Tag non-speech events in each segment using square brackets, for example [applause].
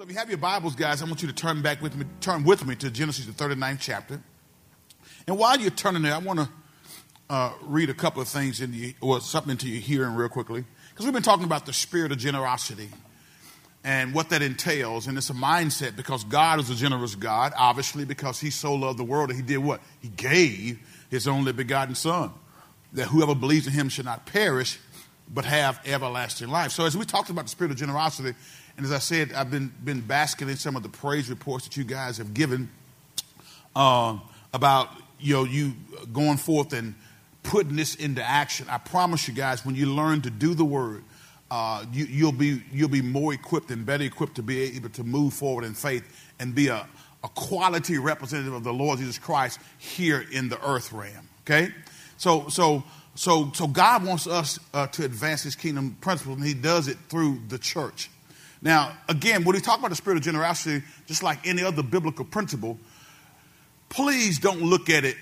So if you have your Bibles, guys, I want you to turn back with me, turn with me to Genesis, the 39th chapter. And while you're turning there, I want to uh, read a couple of things in the, or something to your hearing real quickly. Because we've been talking about the spirit of generosity and what that entails. And it's a mindset because God is a generous God, obviously, because He so loved the world that He did what? He gave His only begotten Son, that whoever believes in Him should not perish, but have everlasting life. So as we talked about the spirit of generosity, and as I said, I've been, been basking in some of the praise reports that you guys have given uh, about you know you going forth and putting this into action. I promise you guys, when you learn to do the word, uh, you, will be you'll be more equipped and better equipped to be able to move forward in faith and be a, a quality representative of the Lord Jesus Christ here in the earth realm. Okay, so so so so God wants us uh, to advance His kingdom principles, and He does it through the church. Now, again, when we talk about the spirit of generosity, just like any other biblical principle, please don't look at it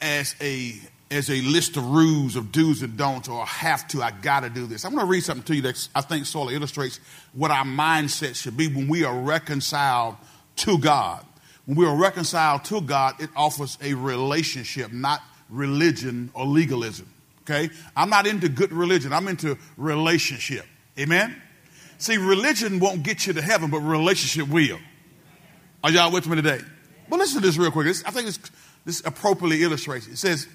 as a as a list of rules of do's and don'ts or have to, I gotta do this. I'm gonna read something to you that I think sort of illustrates what our mindset should be when we are reconciled to God. When we are reconciled to God, it offers a relationship, not religion or legalism. Okay? I'm not into good religion, I'm into relationship. Amen? See, religion won't get you to heaven, but relationship will. Are y'all with me today? But listen to this real quick. This, I think this, this appropriately illustrates it. Says,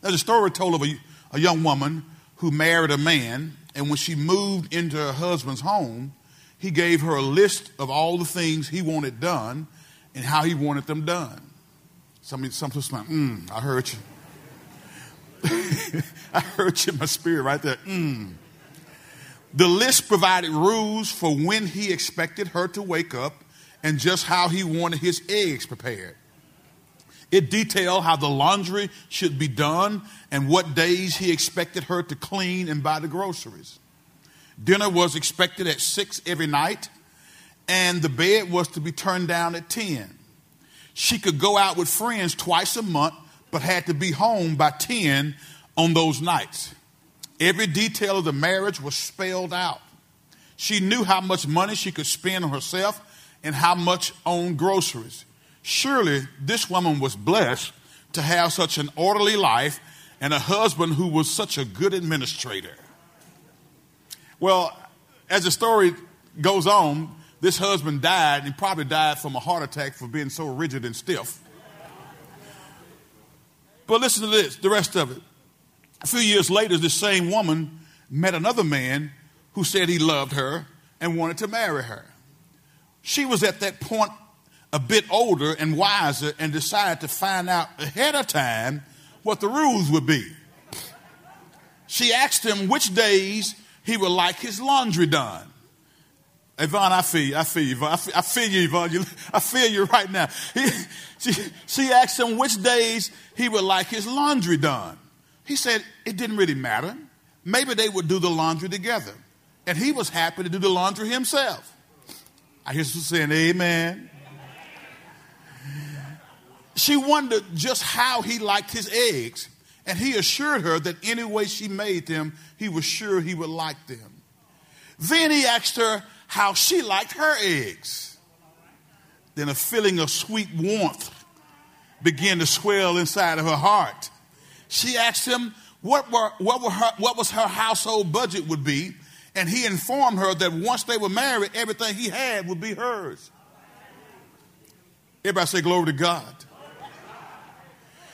there's a story told of a, a young woman who married a man, and when she moved into her husband's home, he gave her a list of all the things he wanted done and how he wanted them done. Some, some people like, mm, I heard you. [laughs] I heard you in my spirit right there. Mm. The list provided rules for when he expected her to wake up and just how he wanted his eggs prepared. It detailed how the laundry should be done and what days he expected her to clean and buy the groceries. Dinner was expected at 6 every night, and the bed was to be turned down at 10. She could go out with friends twice a month, but had to be home by 10 on those nights. Every detail of the marriage was spelled out. She knew how much money she could spend on herself and how much on groceries. Surely this woman was blessed to have such an orderly life and a husband who was such a good administrator. Well, as the story goes on, this husband died, and probably died from a heart attack for being so rigid and stiff. But listen to this, the rest of it. A few years later, this same woman met another man who said he loved her and wanted to marry her. She was at that point a bit older and wiser and decided to find out ahead of time what the rules would be. She asked him which days he would like his laundry done. Yvonne, I feel you. I feel you, Yvonne. I feel, you, Yvonne. You, [laughs] I feel you right now. [laughs] He, she, she asked him which days he would like his laundry done. He said it didn't really matter. Maybe they would do the laundry together. And he was happy to do the laundry himself. I hear some saying, Amen. She wondered just how he liked his eggs, and he assured her that any way she made them, he was sure he would like them. Then he asked her how she liked her eggs. Then a feeling of sweet warmth began to swell inside of her heart she asked him what, were, what, were her, what was her household budget would be, and he informed her that once they were married, everything he had would be hers. Everybody say glory to God.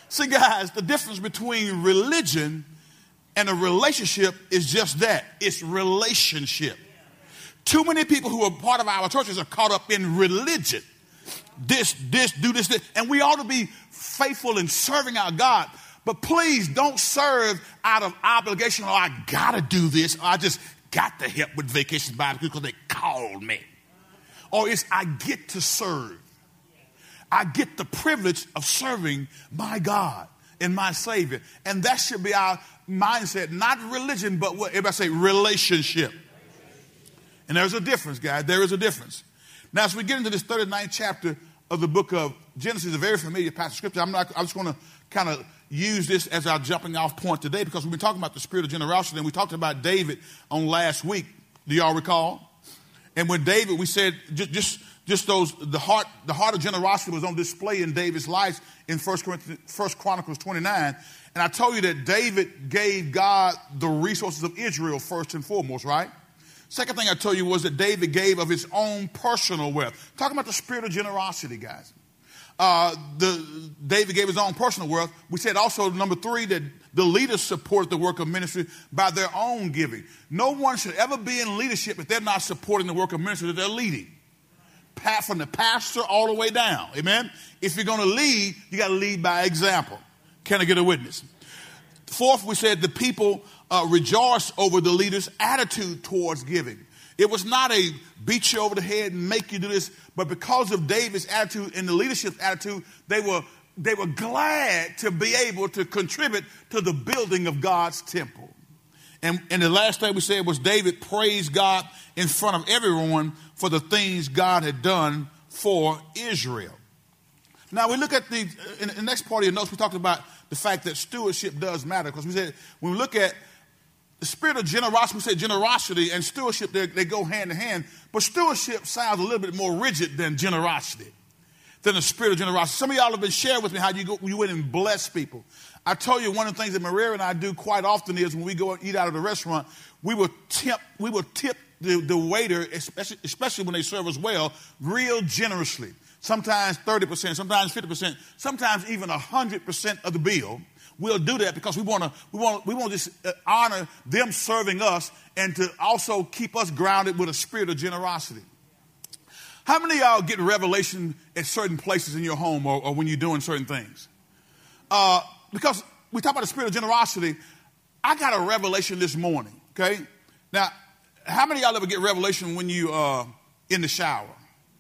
See, guys, the difference between religion and a relationship is just that it's relationship. Too many people who are part of our churches are caught up in religion. This, this, do this, this. And we ought to be faithful in serving our God. But please don't serve out of obligation oh, I gotta do this or I just got to help with vacation Bible because they called me. Or it's I get to serve. I get the privilege of serving my God and my Savior. And that should be our mindset, not religion, but what everybody say relationship. And there's a difference, guys. There is a difference. Now, as we get into this 39th chapter of the book of Genesis, a very familiar passage of scripture, I'm not, I'm just going to kind of use this as our jumping off point today because we've been talking about the spirit of generosity and we talked about David on last week. Do y'all recall? And when David, we said just, just, just those, the heart, the heart of generosity was on display in David's life in First, First Chronicles 29. And I told you that David gave God the resources of Israel first and foremost, right? Second thing I told you was that David gave of his own personal wealth. Talking about the spirit of generosity, guys. Uh, the, David gave his own personal wealth. We said also, number three, that the leaders support the work of ministry by their own giving. No one should ever be in leadership if they're not supporting the work of ministry that they're leading. From the pastor all the way down. Amen. If you're going to lead, you got to lead by example. Can I get a witness? Fourth, we said the people uh, rejoice over the leader's attitude towards giving. It was not a beat you over the head and make you do this, but because of David's attitude and the leadership's attitude, they were they were glad to be able to contribute to the building of God's temple. And, and the last thing we said was David praised God in front of everyone for the things God had done for Israel. Now we look at the, in the next part of your notes, we talked about the fact that stewardship does matter because we said when we look at the spirit of generosity, we said generosity and stewardship, they, they go hand in hand, but stewardship sounds a little bit more rigid than generosity than the spirit of generosity. Some of y'all have been sharing with me how you go, you went and bless people. I told you one of the things that Maria and I do quite often is when we go and eat out of the restaurant, we will tip, we will tip the, the waiter, especially, especially when they serve us well, real generously. Sometimes 30%, sometimes 50%, sometimes even 100% of the bill. We'll do that because we want to we want we want to just uh, honor them serving us and to also keep us grounded with a spirit of generosity. How many y'all get revelation at certain places in your home or, or when you're doing certain things? Uh, because we talk about the spirit of generosity. I got a revelation this morning, okay? Now, how many y'all ever get revelation when you uh in the shower?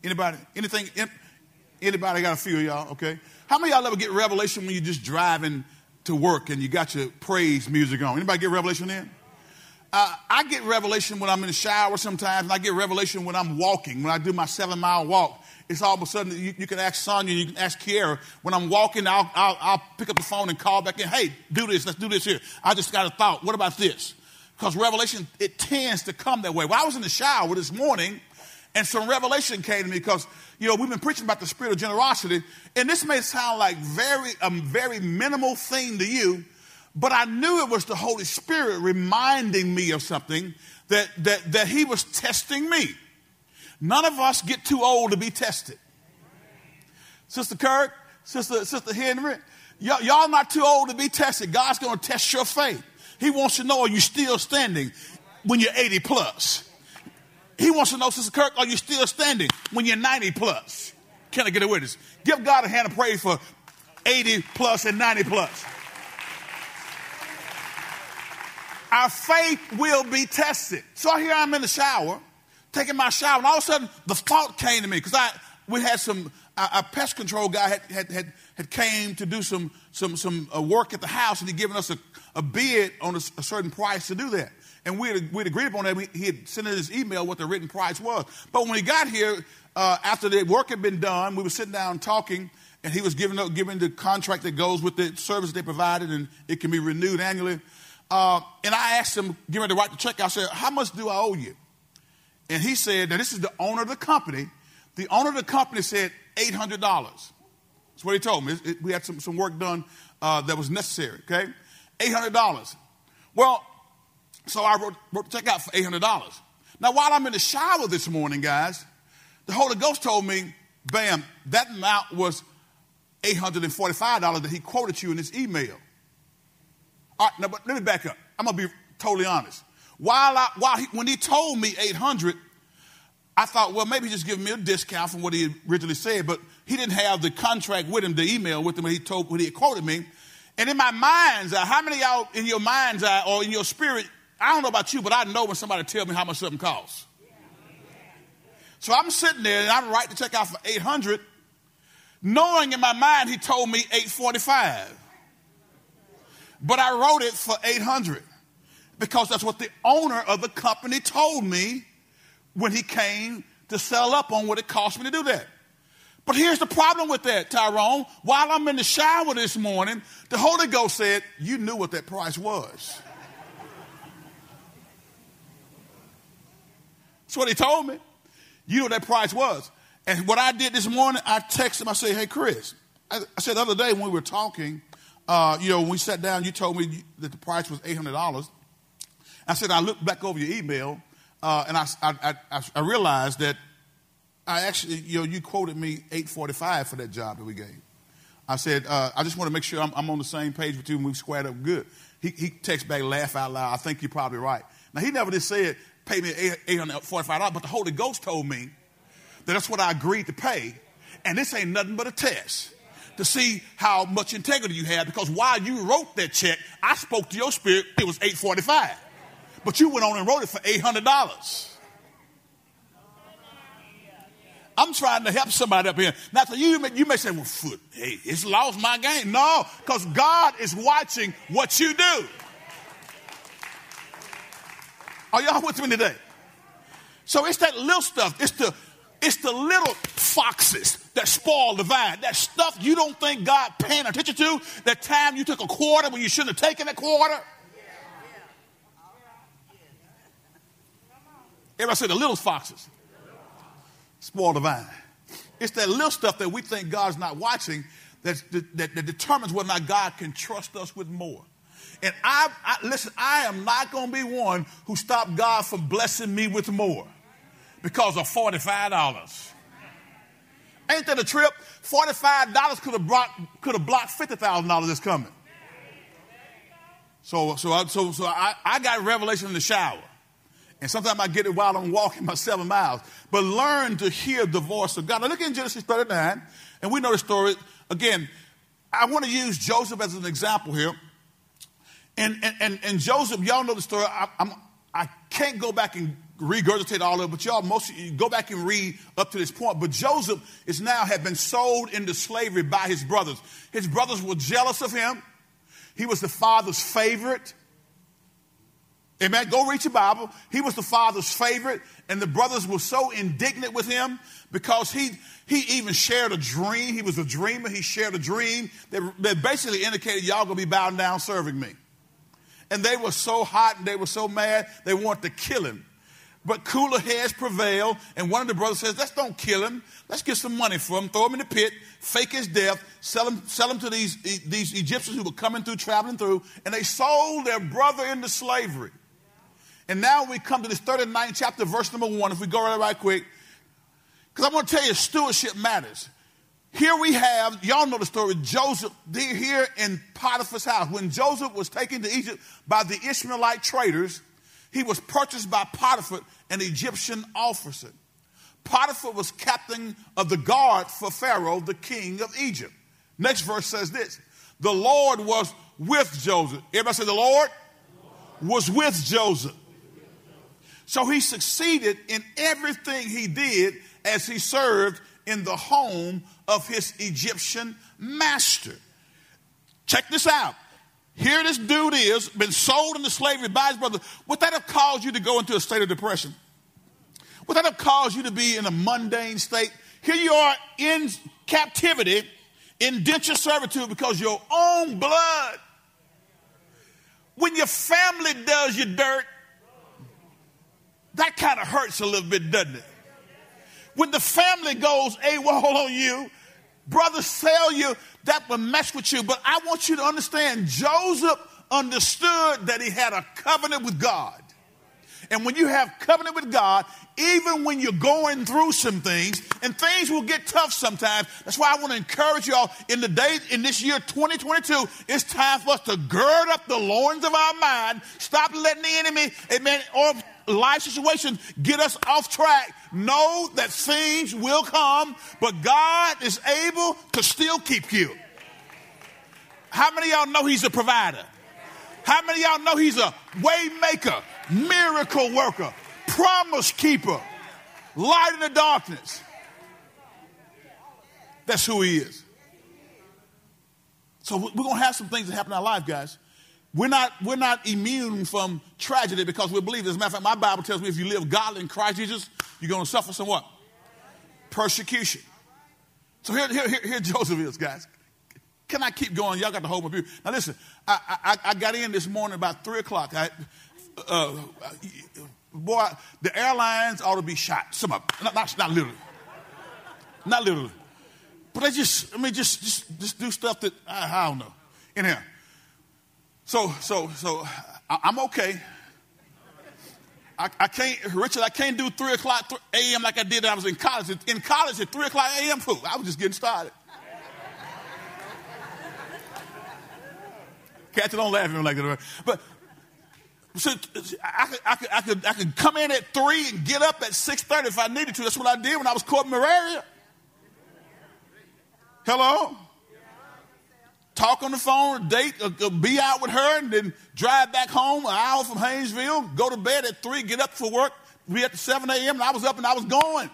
Anybody? Anything? Anybody got a few y'all? Okay. How many y'all ever get revelation when you're just driving to work and you got your praise music on? Anybody get revelation in? Uh, I get revelation when I'm in the shower sometimes, and I get revelation when I'm walking, when I do my seven mile walk. It's all of a sudden, you, you can ask Sonia, you can ask Kiera. When I'm walking, I'll, I'll, I'll, pick up the phone and call back in, hey, do this, let's do this here. I just got a thought. What about this? Because revelation, it tends to come that way. Well, I was in the shower this morning, and some revelation came to me because, you know, we've been preaching about the spirit of generosity, and this may sound like very, a very minimal thing to you, but I knew it was the Holy Spirit reminding me of something that, that, that He was testing me. None of us get too old to be tested. Sister Kirk, Sister, Sister Henry, y- y'all not too old to be tested. God's going to test your faith. He wants to know are you still standing when you're 80 plus? He wants to know, Sister Kirk, are you still standing when you're 90 plus? Can I get a witness? Give God a hand of praise for 80 plus and 90 plus. our faith will be tested. So here I'm in the shower, taking my shower, and all of a sudden the thought came to me because I we had some a pest control guy had, had, had, had came to do some some some uh, work at the house, and he'd given us a, a bid on a, a, certain price to do that. And we had, we'd agreed upon that. We, he had sent in his email what the written price was. But when he got here, uh, after the work had been done, we were sitting down talking, and he was giving, up, giving the contract that goes with the service they provided, and it can be renewed annually. Uh, and I asked him, give me the right to check. I said, how much do I owe you? And he said, now this is the owner of the company. The owner of the company said $800. That's what he told me. It, it, we had some, some work done uh, that was necessary, okay? $800. Well, so I wrote, wrote the check out for $800. Now, while I'm in the shower this morning, guys, the Holy Ghost told me, bam, that amount was $845 that he quoted you in his email. All right, now, but let me back up. I'm gonna be totally honest. While I, while he, when he told me 800, I thought, well, maybe just give me a discount from what he originally said. But he didn't have the contract with him, the email with him when he told when he quoted me. And in my mind's eye, how many y'all in your mind's eye or in your spirit? I don't know about you, but I know when somebody tells me how much something costs. So I'm sitting there and I'm writing the check out for 800, knowing in my mind he told me 845 but I wrote it for 800 because that's what the owner of the company told me when he came to sell up on what it cost me to do that. But here's the problem with that, Tyrone. While I'm in the shower this morning, the Holy Ghost said, You knew what that price was. That's what he told me. You know what that price was. And what I did this morning, I texted him, I said, hey, Chris, I, I said the other day when we were talking, uh, you know, when we sat down, you told me that the price was $800. I said, I looked back over your email, uh, and I, I, I, I, realized that I actually, you know, you quoted me 845 for that job that we gave. I said, uh, I just want to make sure I'm, I'm, on the same page with you and we've squared up good. He, he texts back, laugh out loud. I think you're probably right. Now, he never just said, pay me $845, but the Holy Ghost told me that that's what I agreed to pay. And this ain't nothing but a test to see how much integrity you have because while you wrote that check, I spoke to your spirit, it was 845. But you went on and wrote it for $800. I'm trying to help somebody up here. Now, so you, may, you may say, well, foot, hey, it's lost my game. No, because God is watching what you do. Are y'all with me today? So it's that little stuff. It's the it's the little foxes that spoil the vine. That stuff you don't think God paying attention to. That time you took a quarter when you shouldn't have taken a quarter. Everybody say the little foxes spoil the vine. It's that little stuff that we think God's not watching that, that, that determines whether or not God can trust us with more. And I, I listen, I am not going to be one who stopped God from blessing me with more because of $45. Ain't that a trip? $45 could have blocked, could have blocked $50,000 that's coming. So, so, I, so, so I, I got revelation in the shower. And sometimes I get it while I'm walking my seven miles. But learn to hear the voice of God. Now look in Genesis 39, and we know the story. Again, I want to use Joseph as an example here. And, and, and, and Joseph, y'all know the story. I, I'm, I can't go back and regurgitate all of it, but y'all most you go back and read up to this point. But Joseph is now had been sold into slavery by his brothers. His brothers were jealous of him. He was the father's favorite. Amen. Go read your Bible. He was the father's favorite, and the brothers were so indignant with him because he he even shared a dream. He was a dreamer. He shared a dream that, that basically indicated y'all gonna be bowing down serving me. And they were so hot and they were so mad, they wanted to kill him. But cooler heads prevailed, and one of the brothers says, Let's don't kill him. Let's get some money for him, throw him in the pit, fake his death, sell him, sell him to these, these Egyptians who were coming through, traveling through, and they sold their brother into slavery. And now we come to this 39th chapter, verse number one. If we go right, right quick, because I want to tell you, stewardship matters. Here we have, y'all know the story, Joseph here in Potiphar's house. When Joseph was taken to Egypt by the Ishmaelite traders, he was purchased by Potiphar, an Egyptian officer. Potiphar was captain of the guard for Pharaoh, the king of Egypt. Next verse says this The Lord was with Joseph. Everybody say, The Lord was with Joseph. So he succeeded in everything he did as he served in the home of his Egyptian master. Check this out. Here this dude is, been sold into slavery by his brother. Would that have caused you to go into a state of depression? Would that have caused you to be in a mundane state? Here you are in captivity, indentured servitude because your own blood. When your family does you dirt, that kind of hurts a little bit, doesn't it? When the family goes AWOL on you, brothers sell you, that will mess with you. But I want you to understand Joseph understood that he had a covenant with God. And when you have covenant with God, even when you're going through some things, and things will get tough sometimes. That's why I want to encourage y'all in the day, in this year 2022, it's time for us to gird up the loins of our mind. Stop letting the enemy, amen, or life situations get us off track. Know that things will come, but God is able to still keep you. How many y'all know He's a provider? How many y'all know He's a way maker, miracle worker, promise keeper, light in the darkness? That's who He is. So we're going to have some things that happen in our life, guys. We're not, we're not immune from tragedy because we believe. As a matter of fact, my Bible tells me if you live godly in Christ Jesus, you're going to suffer some what? Persecution. So here, here, here, here [laughs] Joseph is, guys. Can I keep going? Y'all got hold my view. Now listen, I, I, I got in this morning about 3 o'clock. I, uh, boy, the airlines ought to be shot. Some of them, not, not, not literally. Not literally. But they just, I mean, just, just, just do stuff that, I, I don't know. Anyhow. So, so, so I, am okay. I, I, can't, Richard, I can't do 3 o'clock a.m. like I did when I was in college. In college at 3 o'clock a.m., I was just getting started. Cats don't laugh at me like that. But so I could, I could, I could, I could come in at 3 and get up at 6.30 if I needed to. That's what I did when I was courting Maria. Hello? Talk on the phone, date, uh, uh, be out with her, and then drive back home an hour from Haynesville, go to bed at 3, get up for work, be at 7 a.m., and I was up and I was going.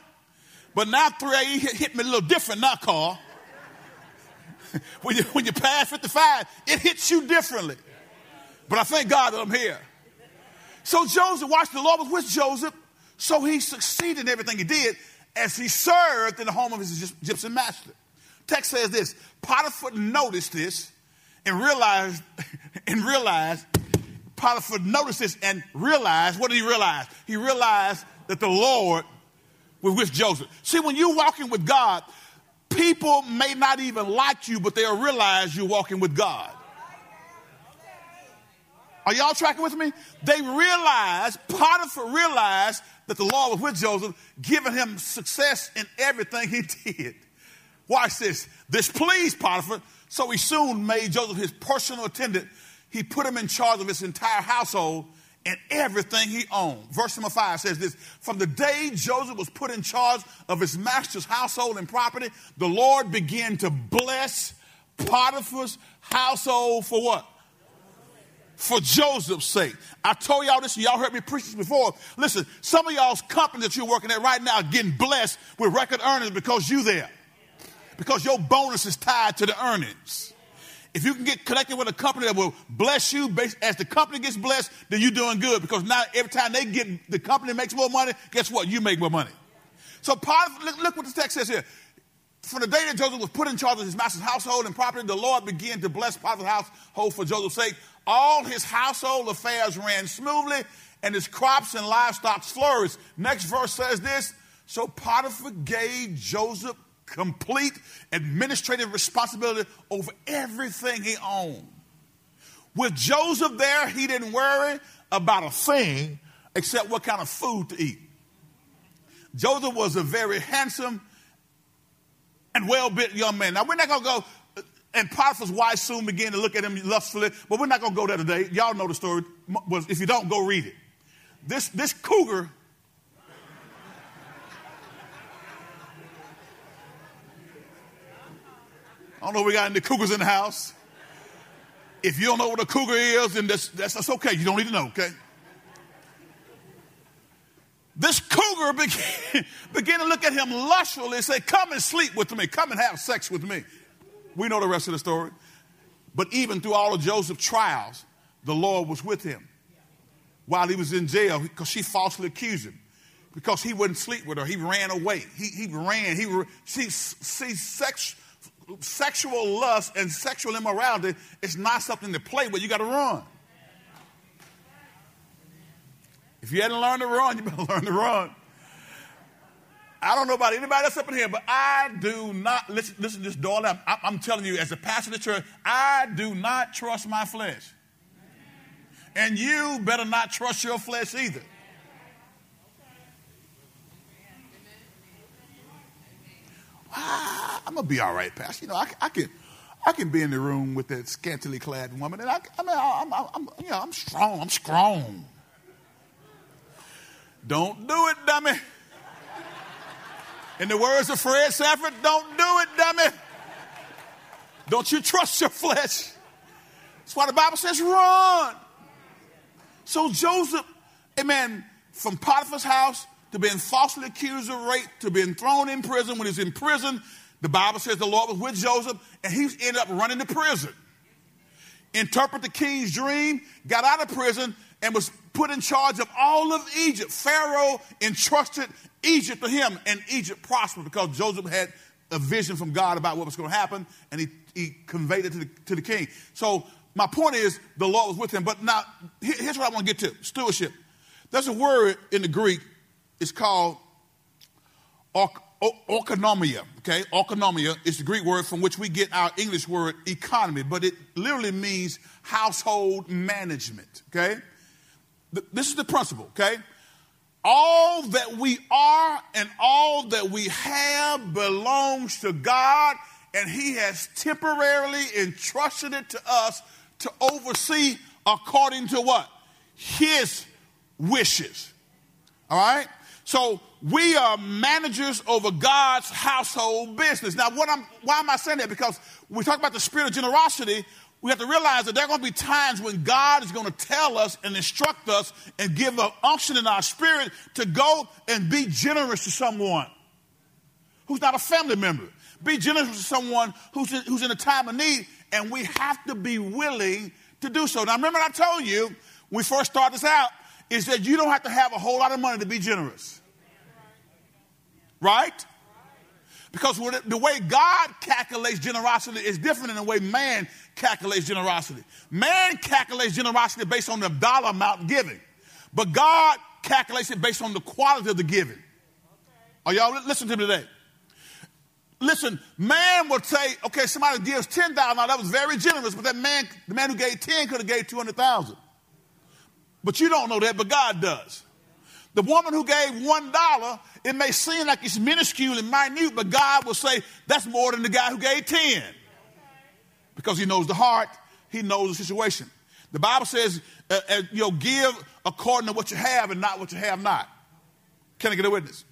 But now 3 a.m. hit, hit me a little different now, Carl. [laughs] when, you, when you pass 55, it hits you differently. But I thank God that I'm here. So Joseph, watch, the Lord was with Joseph, so he succeeded in everything he did as he served in the home of his Egyptian master. Text says this Potiphar noticed this and realized, [laughs] and realized, Potiphar noticed this and realized, what did he realize? He realized that the Lord was with Joseph. See, when you're walking with God, people may not even like you, but they'll realize you're walking with God. Are y'all tracking with me? They realized, Potiphar realized that the law was with Joseph, giving him success in everything he [laughs] did. Watch this. This pleased Potiphar, so he soon made Joseph his personal attendant. He put him in charge of his entire household and everything he owned. Verse number five says this From the day Joseph was put in charge of his master's household and property, the Lord began to bless Potiphar's household for what? For Joseph's sake. I told y'all this, y'all heard me preach this before. Listen, some of y'all's company that you're working at right now getting blessed with record earnings because you there because your bonus is tied to the earnings. If you can get connected with a company that will bless you as the company gets blessed, then you're doing good because now every time they get, the company makes more money, guess what? You make more money. So look, look what the text says here. From the day that Joseph was put in charge of his master's household and property, the Lord began to bless Potiphar's household for Joseph's sake. All his household affairs ran smoothly, and his crops and livestock flourished. Next verse says this So Potiphar gave Joseph complete administrative responsibility over everything he owned. With Joseph there, he didn't worry about a thing except what kind of food to eat. Joseph was a very handsome and well built young man. Now, we're not going to go, uh, and Potiphar's wife soon began to look at him lustfully, but we're not going to go there today. Y'all know the story. If you don't, go read it. This, this cougar I don't know if we got any cougars in the house. If you don't know what a cougar is, then that's, that's, that's okay. You don't need to know, okay? This cougar began, [laughs] began to look at him lustfully and say, Come and sleep with me. Come and have sex with me. We know the rest of the story. But even through all of Joseph's trials, the Lord was with him while he was in jail because she falsely accused him. Because he wouldn't sleep with her, he ran away. He, he ran. He see, see sex, sexual lust and sexual immorality is not something to play with. You got to run. If you hadn't learned to run, you better [laughs] learn to run. I don't know about anybody else up in here, but I do not, listen, listen to this, Doyle. I'm, I'm telling you, as a pastor of the church, I do not trust my flesh. And you better not trust your flesh either. ah, I'm gonna be all right, Pastor. You know, I, I, can, I can be in the room with that scantily clad woman, and I, I mean, I'm, I'm, you know, I'm strong. I'm strong. Don't do it, dummy. In the words of Fred Sanford, don't do it, dummy. Don't you trust your flesh. That's why the Bible says run. So Joseph, amen, from Potiphar's house to being falsely accused of rape, to being thrown in prison. When he's in prison, the Bible says the Lord was with Joseph, and he ended up running to prison. Interpret the king's dream, got out of prison, and was put in charge of all of Egypt. Pharaoh entrusted Egypt to him, and Egypt prospered because Joseph had a vision from God about what was going to happen, and he, he conveyed it to the, to the king. So, my point is, the Lord was with him. But now, here's what I want to get to stewardship. There's a word in the Greek, it's called oikonomia. Okay, oikonomia is the Greek word from which we get our English word economy, but it literally means household management. Okay, this is the principle. Okay, all that we are and all that we have belongs to God, and He has temporarily entrusted it to us to oversee according to what? His wishes. All right? So we are managers over God's household business. Now, what I'm, why am I saying that? Because when we talk about the spirit of generosity, we have to realize that there are going to be times when God is going to tell us and instruct us and give an unction in our spirit to go and be generous to someone who's not a family member. Be generous to someone who's in, who's in a time of need, and we have to be willing to do so. Now, remember, I told you when we first started this out, is that you don't have to have a whole lot of money to be generous. Right? Because the way God calculates generosity is different than the way man calculates generosity. Man calculates generosity based on the dollar amount given, but God calculates it based on the quality of the giving. Are y'all listen to me today? Listen, man would say, okay, somebody gives ten thousand. Now that was very generous, but that man, the man who gave ten, could have gave two hundred thousand. But you don't know that, but God does. The woman who gave one dollar, it may seem like it's minuscule and minute, but God will say that's more than the guy who gave 10. Because he knows the heart, he knows the situation. The Bible says, uh, uh, you know, give according to what you have and not what you have not. Can I get a witness?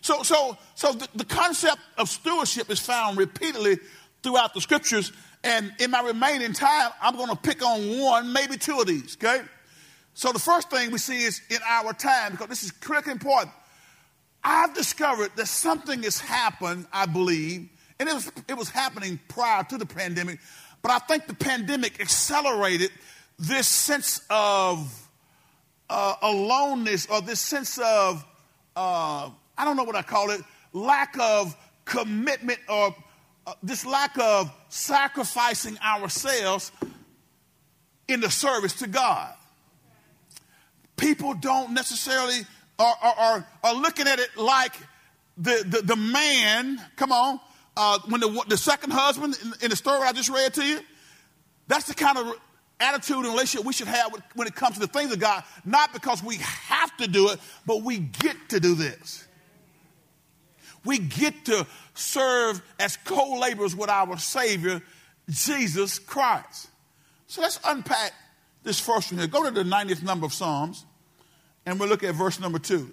So, so, so the, the concept of stewardship is found repeatedly throughout the scriptures. And in my remaining time, I'm going to pick on one, maybe two of these, okay? So the first thing we see is in our time, because this is critically important. I've discovered that something has happened, I believe, and it was, it was happening prior to the pandemic, but I think the pandemic accelerated this sense of uh, aloneness or this sense of, uh, I don't know what I call it, lack of commitment or uh, this lack of sacrificing ourselves in the service to God people don't necessarily are, are, are, looking at it like the, the, the man, come on, uh, when the, the second husband in, in, the story I just read to you, that's the kind of attitude and relationship we should have when it comes to the things of God, not because we have to do it, but we get to do this. We get to serve as co laborers with our Savior, Jesus Christ. So let's unpack this first one here. Go to the 90th number of Psalms. And we'll look at verse number two.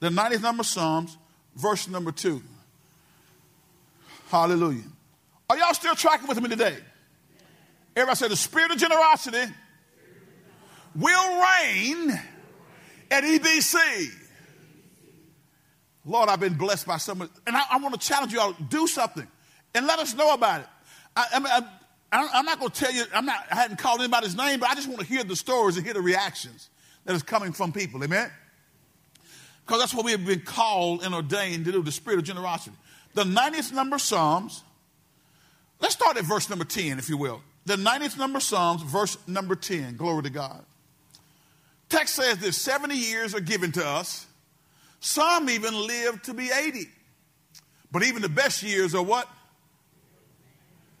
The 90th number of Psalms, verse number two. Hallelujah. Are y'all still tracking with me today? Everybody said the spirit of generosity will reign at EBC. Lord, I've been blessed by someone, and I, I want to challenge you all do something and let us know about it. I, I mean, I, am not going to tell you, I'm not, I hadn't called anybody's name, but I just want to hear the stories and hear the reactions that is coming from people. Amen? Because that's what we have been called and ordained to do the spirit of generosity. The 90th number Psalms, let's start at verse number 10, if you will. The 90th number Psalms, verse number 10. Glory to God. Text says this 70 years are given to us. Some even live to be 80. But even the best years are what?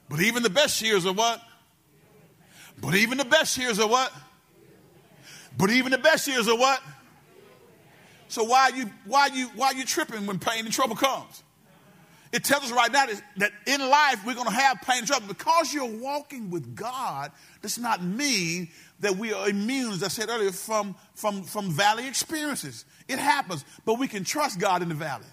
But even the best years are what? But even the best years are what? But even the best years are what? So why are you why are you why are you tripping when pain and trouble comes? It tells us right now that in life we're going to have pain and trouble. Because you're walking with God does not mean that we are immune, as I said earlier, from, from, from valley experiences. It happens, but we can trust God in the valley.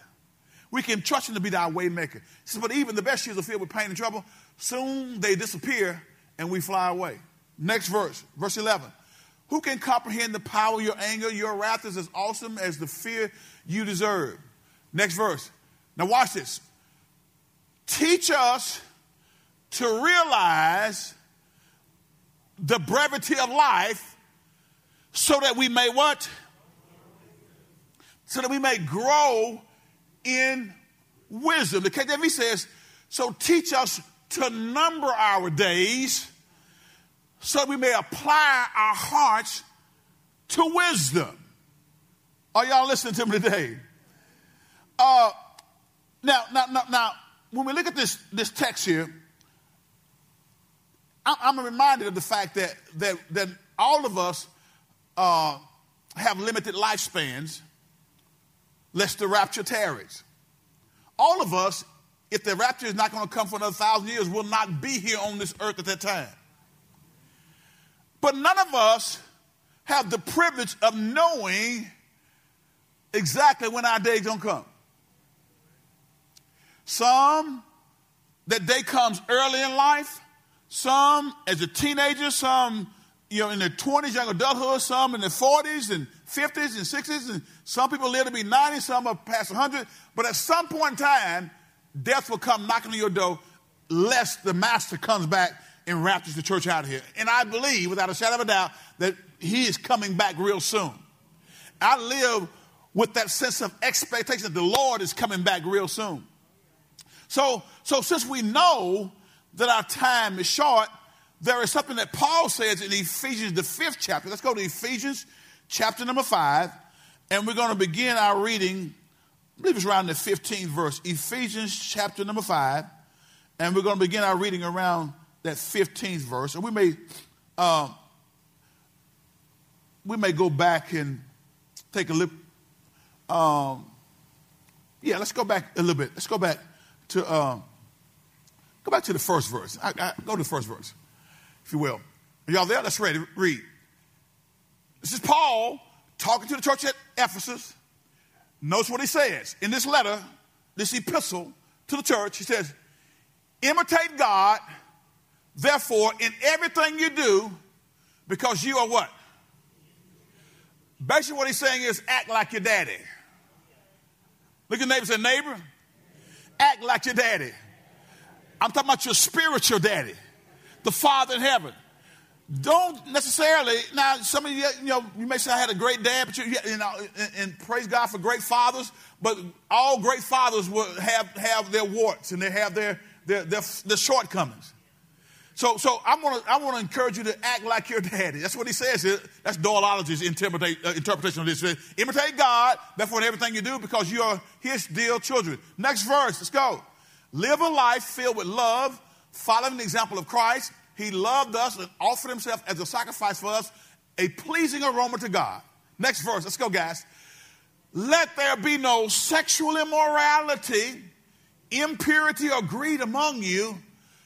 We can trust Him to be our way maker. Says, but even the best years are filled with pain and trouble. Soon they disappear and we fly away. Next verse, verse 11. Who can comprehend the power of your anger? Your wrath is as awesome as the fear you deserve. Next verse. Now, watch this. Teach us to realize the brevity of life so that we may what? So that we may grow in wisdom. The KJV says, so teach us to number our days so we may apply our hearts to wisdom. Are y'all listening to me today? Uh, now, now, now, now, when we look at this, this text here, I'm reminded of the fact that, that, that all of us uh, have limited lifespans, lest the rapture tarries. All of us, if the rapture is not going to come for another thousand years, will not be here on this earth at that time. But none of us have the privilege of knowing exactly when our day is going to come. Some, that day comes early in life, some as a teenager, some you know in their 20s, young adulthood, some in their 40s and 50s and 60s, and some people live to be 90, some are past 100. But at some point in time, death will come knocking on your door, lest the master comes back and raptures the church out of here. And I believe, without a shadow of a doubt, that he is coming back real soon. I live with that sense of expectation that the Lord is coming back real soon. So, so since we know that our time is short, there is something that Paul says in Ephesians, the fifth chapter. Let's go to Ephesians chapter number five, and we're going to begin our reading. I believe it's around the 15th verse. Ephesians chapter number five, and we're going to begin our reading around that 15th verse. And we may, uh, we may go back and take a look. Um, yeah, let's go back a little bit. Let's go back to. Uh, Go back to the first verse. I, I, go to the first verse, if you will. Are y'all there? Let's read. Read. This is Paul talking to the church at Ephesus. Notice what he says in this letter, this epistle to the church. He says, Imitate God, therefore, in everything you do, because you are what? Basically, what he's saying is act like your daddy. Look at neighbor say, Neighbor, act like your daddy. I'm talking about your spiritual daddy, the Father in heaven. Don't necessarily now. Some of you, you know, you may say I had a great dad, but you, you know, and, and praise God for great fathers. But all great fathers will have have their warts and they have their their their, their shortcomings. So, so I want to I want to encourage you to act like your daddy. That's what he says. That's Doyleology's uh, interpretation of this. Imitate God, therefore, in everything you do, because you are His dear children. Next verse. Let's go. Live a life filled with love, following the example of Christ. He loved us and offered himself as a sacrifice for us, a pleasing aroma to God. Next verse, let's go, guys. Let there be no sexual immorality, impurity, or greed among you.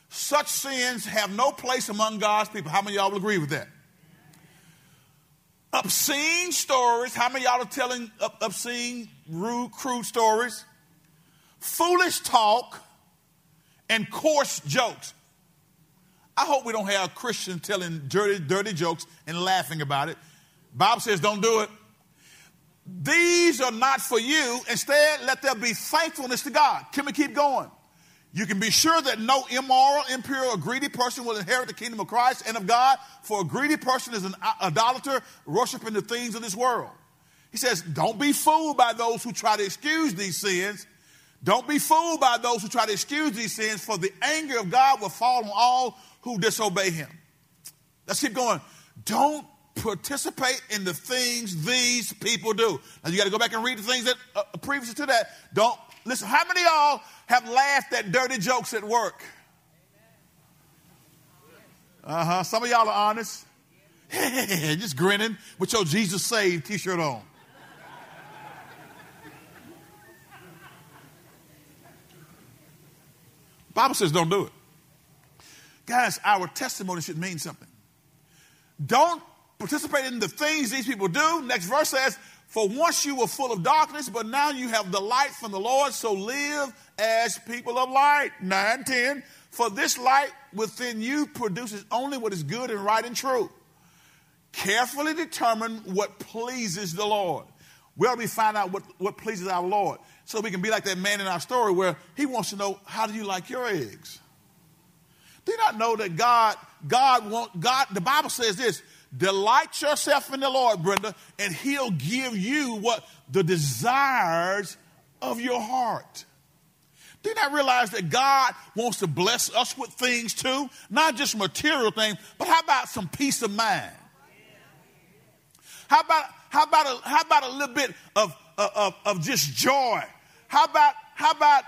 Such sins have no place among God's people. How many y'all will agree with that? Obscene stories. How many y'all are telling obscene, rude, crude stories? Foolish talk and coarse jokes. I hope we don't have Christians telling dirty, dirty jokes and laughing about it. Bible says don't do it. These are not for you. Instead, let there be thankfulness to God. Can we keep going? You can be sure that no immoral, imperial, or greedy person will inherit the kingdom of Christ and of God, for a greedy person is an idolater, worshiping the things of this world. He says, Don't be fooled by those who try to excuse these sins don't be fooled by those who try to excuse these sins, for the anger of God will fall on all who disobey him. Let's keep going. Don't participate in the things these people do. Now you got to go back and read the things that uh, previous to that. Don't listen. How many of y'all have laughed at dirty jokes at work? Uh huh. Some of y'all are honest. Just grinning with your Jesus saved t-shirt on. Bible says don't do it. Guys, our testimony should mean something. Don't participate in the things these people do. Next verse says, For once you were full of darkness, but now you have the light from the Lord, so live as people of light. 9, 10. For this light within you produces only what is good and right and true. Carefully determine what pleases the Lord. We ought be find out what, what pleases our Lord so we can be like that man in our story where he wants to know, how do you like your eggs? Do you not know that God, God want, God, the Bible says this, delight yourself in the Lord, Brenda, and he'll give you what the desires of your heart. You not realize that God wants to bless us with things too? Not just material things, but how about some peace of mind? How about how about a, how about a little bit of, of, of just joy? How about, how about,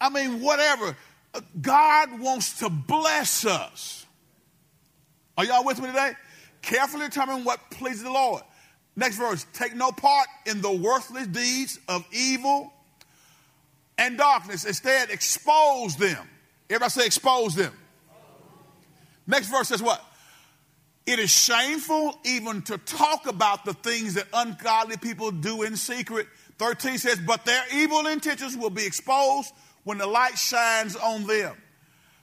I mean, whatever. Uh, God wants to bless us. Are y'all with me today? Carefully determine what pleases the Lord. Next verse. Take no part in the worthless deeds of evil and darkness. Instead, expose them. Everybody say expose them. Next verse says what? It is shameful even to talk about the things that ungodly people do in secret. 13 says, but their evil intentions will be exposed when the light shines on them.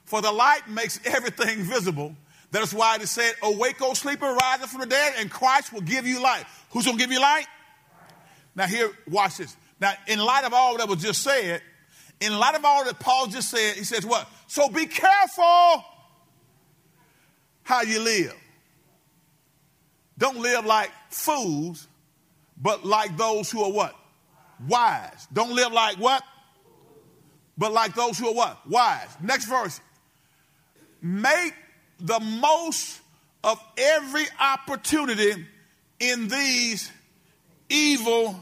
For the light makes everything [laughs] visible. That is why it is said, Awake, O sleeper, rise up from the dead, and Christ will give you light. Who's going to give you light? Now, here, watch this. Now, in light of all that was just said, in light of all that Paul just said, he says, What? So be careful how you live. Don't live like fools, but like those who are what? Wise. Don't live like what? But like those who are what? Wise. Next verse. Make the most of every opportunity in these evil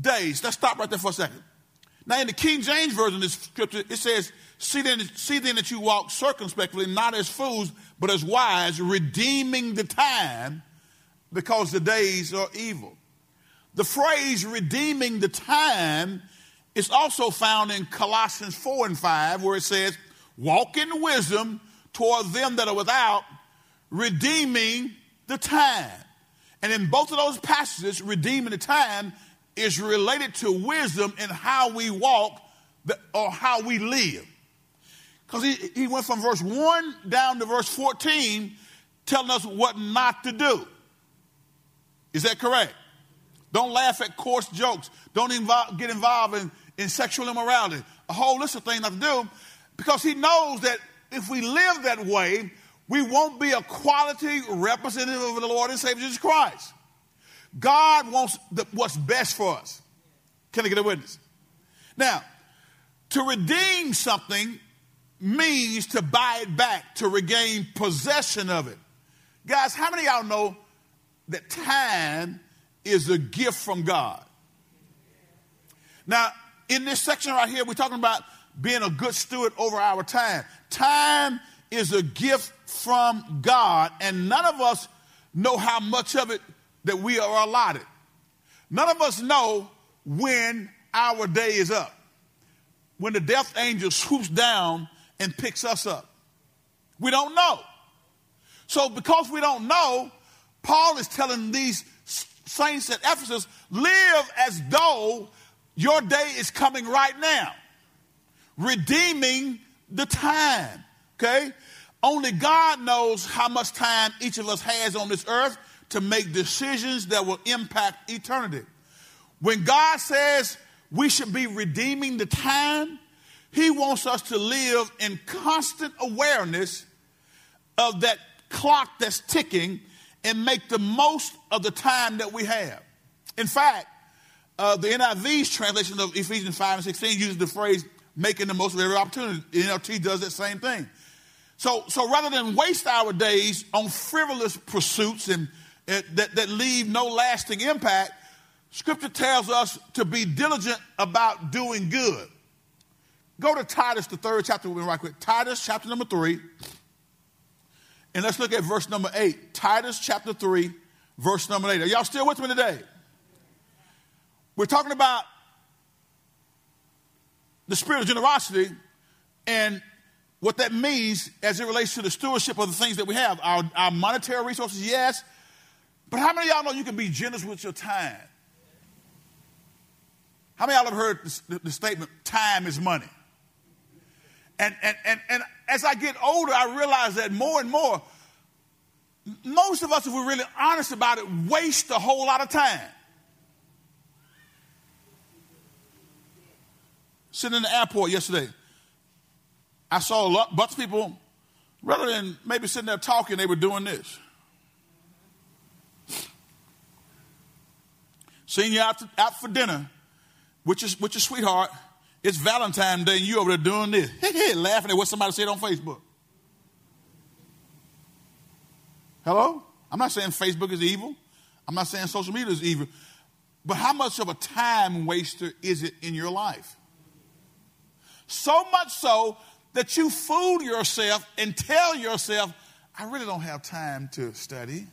days. Let's stop right there for a second. Now, in the King James Version of this scripture, it says, see then, see then that you walk circumspectly, not as fools, but as wise, redeeming the time because the days are evil. The phrase redeeming the time is also found in Colossians 4 and 5, where it says, walk in wisdom toward them that are without, redeeming the time. And in both of those passages, redeeming the time is related to wisdom in how we walk or how we live. Because he, he went from verse 1 down to verse 14 telling us what not to do. Is that correct? Don't laugh at coarse jokes. Don't involve, get involved in, in sexual immorality. A whole list of things not to do because he knows that if we live that way, we won't be a quality representative of the Lord and Savior Jesus Christ. God wants the, what's best for us. Can I get a witness? Now, to redeem something means to buy it back, to regain possession of it. Guys, how many of y'all know that time is a gift from God? Now, in this section right here, we're talking about being a good steward over our time. Time is a gift from God, and none of us know how much of it that we are allotted. None of us know when our day is up, when the death angel swoops down and picks us up. We don't know. So, because we don't know, Paul is telling these saints at Ephesus live as though your day is coming right now, redeeming the time. Okay? Only God knows how much time each of us has on this earth to make decisions that will impact eternity. When God says we should be redeeming the time, He wants us to live in constant awareness of that clock that's ticking and make the most of the time that we have. In fact, uh, the NIV's translation of Ephesians 5 and 16 uses the phrase making the most of every opportunity. NLT does that same thing. So, so rather than waste our days on frivolous pursuits and uh, that, that leave no lasting impact, Scripture tells us to be diligent about doing good. Go to Titus, the third chapter, we'll right quick. Titus, chapter number three. And let's look at verse number eight. Titus, chapter three, verse number eight. Are y'all still with me today? We're talking about the spirit of generosity and what that means as it relates to the stewardship of the things that we have. Our, our monetary resources, yes. But how many of y'all know you can be generous with your time? How many of y'all have heard the, the statement, time is money? And, and, and, and as I get older, I realize that more and more, most of us, if we're really honest about it, waste a whole lot of time. Sitting in the airport yesterday, I saw a lot, bunch of people, rather than maybe sitting there talking, they were doing this. Seeing you out, to, out for dinner with your, with your sweetheart, it's Valentine's Day and you over there doing this, [laughs] laughing at what somebody said on Facebook. Hello? I'm not saying Facebook is evil. I'm not saying social media is evil, but how much of a time waster is it in your life? So much so that you fool yourself and tell yourself, I really don't have time to study.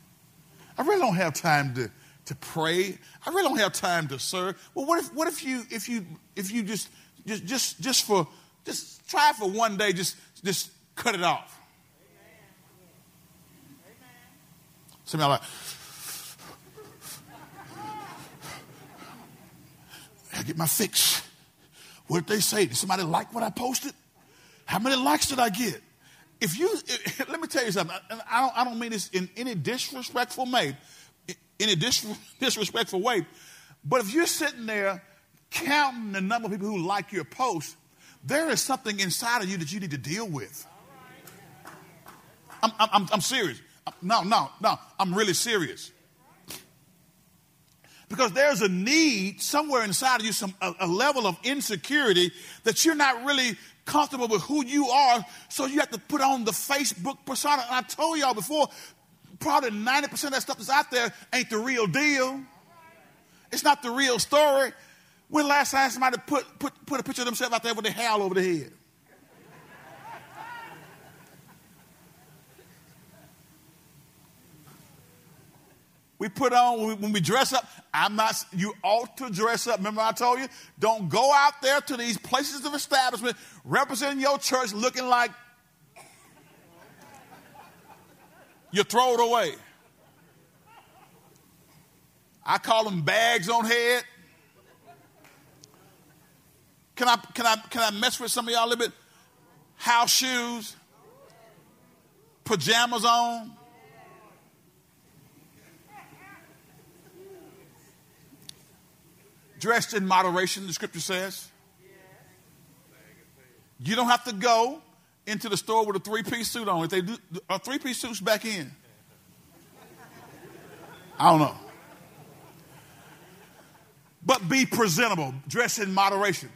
I really don't have time to, to pray. I really don't have time to serve. Well, what if what if you if you if you just just just just for just try for one day, just just cut it off. Some of y'all like, I get my fix. What did they say? Did somebody like what I posted? How many likes did I get? If you, [laughs] let me tell you something. I don't, I don't mean this in any disrespectful way, in a dis, [laughs] disrespectful way. But if you're sitting there counting the number of people who like your post, there is something inside of you that you need to deal with. I'm, I'm, I'm serious. No, no, no. I'm really serious. Because there's a need somewhere inside of you, some a, a level of insecurity that you're not really comfortable with who you are, so you have to put on the Facebook persona. And I told y'all before, probably 90% of that stuff that's out there ain't the real deal. It's not the real story. When last time somebody put, put, put a picture of themselves out there with their hair all over their head? We put on when we dress up. I'm not, you ought to dress up. Remember, I told you, don't go out there to these places of establishment representing your church looking like you throw it away. I call them bags on head. Can I, can I, can I mess with some of y'all a little bit? House shoes, pajamas on. Dressed in moderation, the scripture says. You don't have to go into the store with a three piece suit on. If they do, a three piece suit's back in. I don't know. But be presentable, dress in moderation.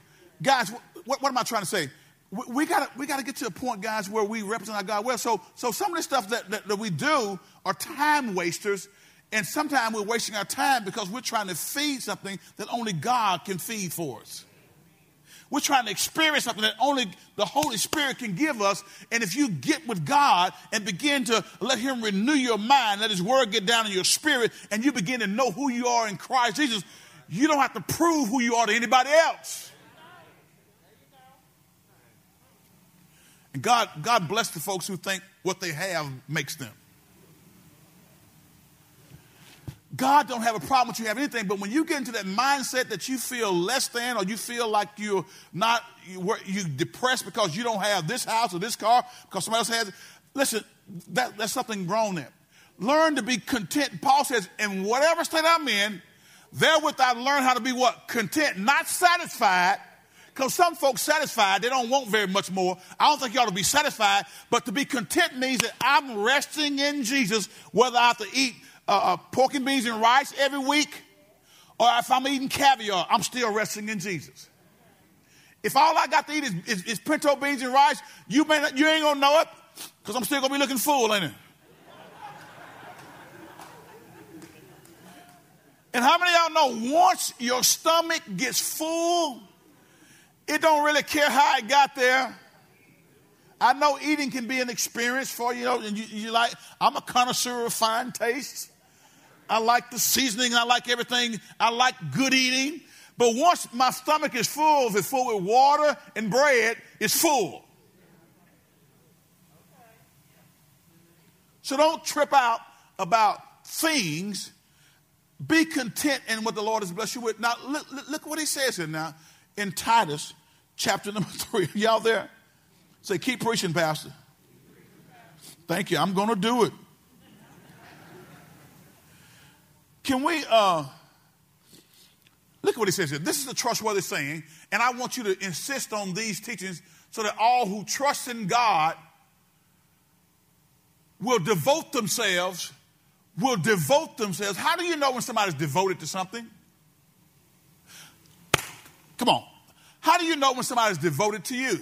Guys, what, what am I trying to say? We, we gotta we gotta get to a point, guys, where we represent our God well. So so some of the stuff that, that, that we do are time wasters and sometimes we're wasting our time because we're trying to feed something that only God can feed for us. We're trying to experience something that only the Holy Spirit can give us. And if you get with God and begin to let Him renew your mind, let His Word get down in your spirit, and you begin to know who you are in Christ Jesus, you don't have to prove who you are to anybody else. And God, God bless the folks who think what they have makes them. God don't have a problem with you having anything, but when you get into that mindset that you feel less than, or you feel like you're not, you, you depressed because you don't have this house or this car because somebody else has it, listen, that, that's something wrong there. Learn to be content. Paul says, in whatever state I'm in, therewith I learn how to be what? Content, not satisfied. Because some folks satisfied, they don't want very much more. I don't think you ought to be satisfied, but to be content means that I'm resting in Jesus, whether I have to eat uh, uh, pork and beans and rice every week, or if I'm eating caviar, I'm still resting in Jesus. If all I got to eat is, is, is pinto beans and rice, you, may not, you ain't gonna know it, because I'm still gonna be looking full, ain't it? And how many of y'all know once your stomach gets full, it don't really care how it got there. I know eating can be an experience for you, know, and you, you like, I'm a connoisseur of fine tastes. I like the seasoning. I like everything. I like good eating. But once my stomach is full, if it's full with water and bread, it's full. So don't trip out about things. Be content in what the Lord has blessed you with. Now, look, look what he says here now in Titus chapter number [laughs] three. Y'all there? Say, keep preaching, Pastor. Thank you. I'm going to do it. Can we uh, look at what he says here? This is a trustworthy saying, and I want you to insist on these teachings so that all who trust in God will devote themselves, will devote themselves. How do you know when somebody's devoted to something? Come on. How do you know when somebody's devoted to you?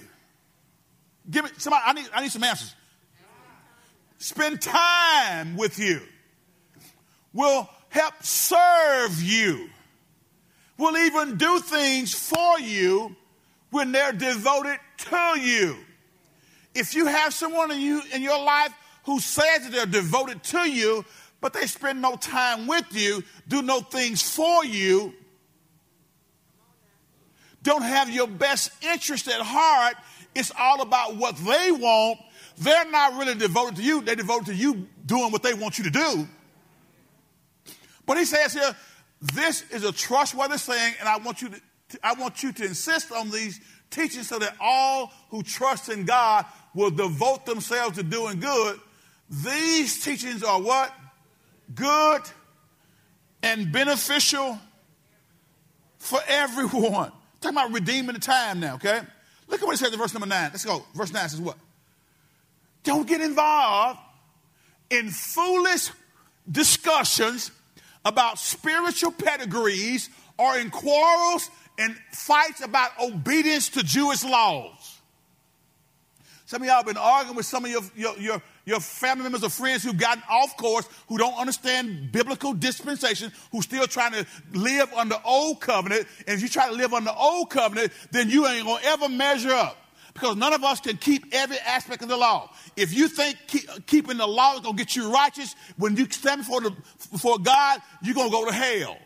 Give me somebody, I need, I need some answers. Spend time with you. Will help serve you, will even do things for you when they're devoted to you. If you have someone in, you, in your life who says that they're devoted to you, but they spend no time with you, do no things for you, don't have your best interest at heart, it's all about what they want. They're not really devoted to you, they're devoted to you doing what they want you to do. But he says here, this is a trustworthy saying, and I want you to, I want you to insist on these teachings so that all who trust in God will devote themselves to doing good. These teachings are what? Good and beneficial for everyone. [laughs] Talking about redeeming the time now, okay? Look at what it says in verse number nine. Let's go. Verse nine says what? Don't get involved in foolish discussions about spiritual pedigrees or in quarrels and fights about obedience to Jewish laws. Some of y'all have been arguing with some of your, your, your, your family members or friends who've gotten off course, who don't understand biblical dispensation, who still trying to live under old covenant. And if you try to live under old covenant, then you ain't gonna ever measure up. Because none of us can keep every aspect of the law. If you think keep, keeping the law is gonna get you righteous, when you stand before, the, before God, you're gonna go to hell.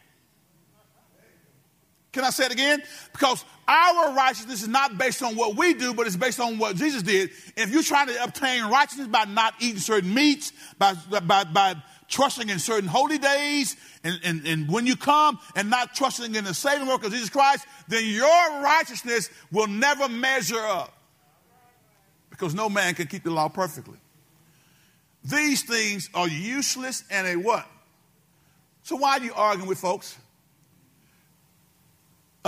Can I say it again? Because our righteousness is not based on what we do, but it's based on what Jesus did. If you're trying to obtain righteousness by not eating certain meats, by, by, by trusting in certain holy days, and, and, and when you come and not trusting in the saving work of Jesus Christ, then your righteousness will never measure up. Because no man can keep the law perfectly. These things are useless and a what? So why are you arguing with folks?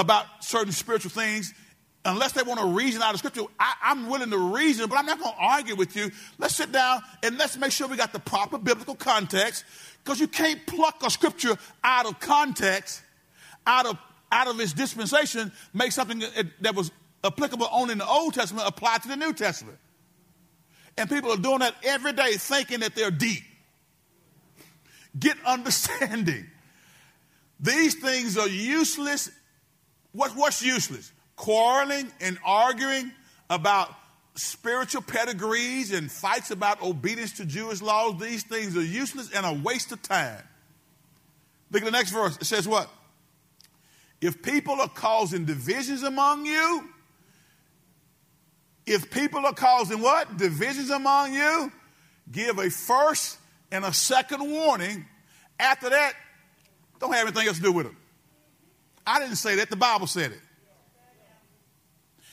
about certain spiritual things unless they want to reason out of scripture, I, am willing to reason, but I'm not going to argue with you. Let's sit down and let's make sure we got the proper biblical context because you can't pluck a scripture out of context, out of, out of its dispensation, make something that was applicable only in the Old Testament apply to the New Testament. And people are doing that every day thinking that they're deep. Get [laughs] understanding. These things are useless what, what's useless? Quarreling and arguing about spiritual pedigrees and fights about obedience to Jewish laws. These things are useless and a waste of time. Look at the next verse. It says what? If people are causing divisions among you, if people are causing what? Divisions among you, give a first and a second warning. After that, don't have anything else to do with them. I didn't say that, the Bible said it.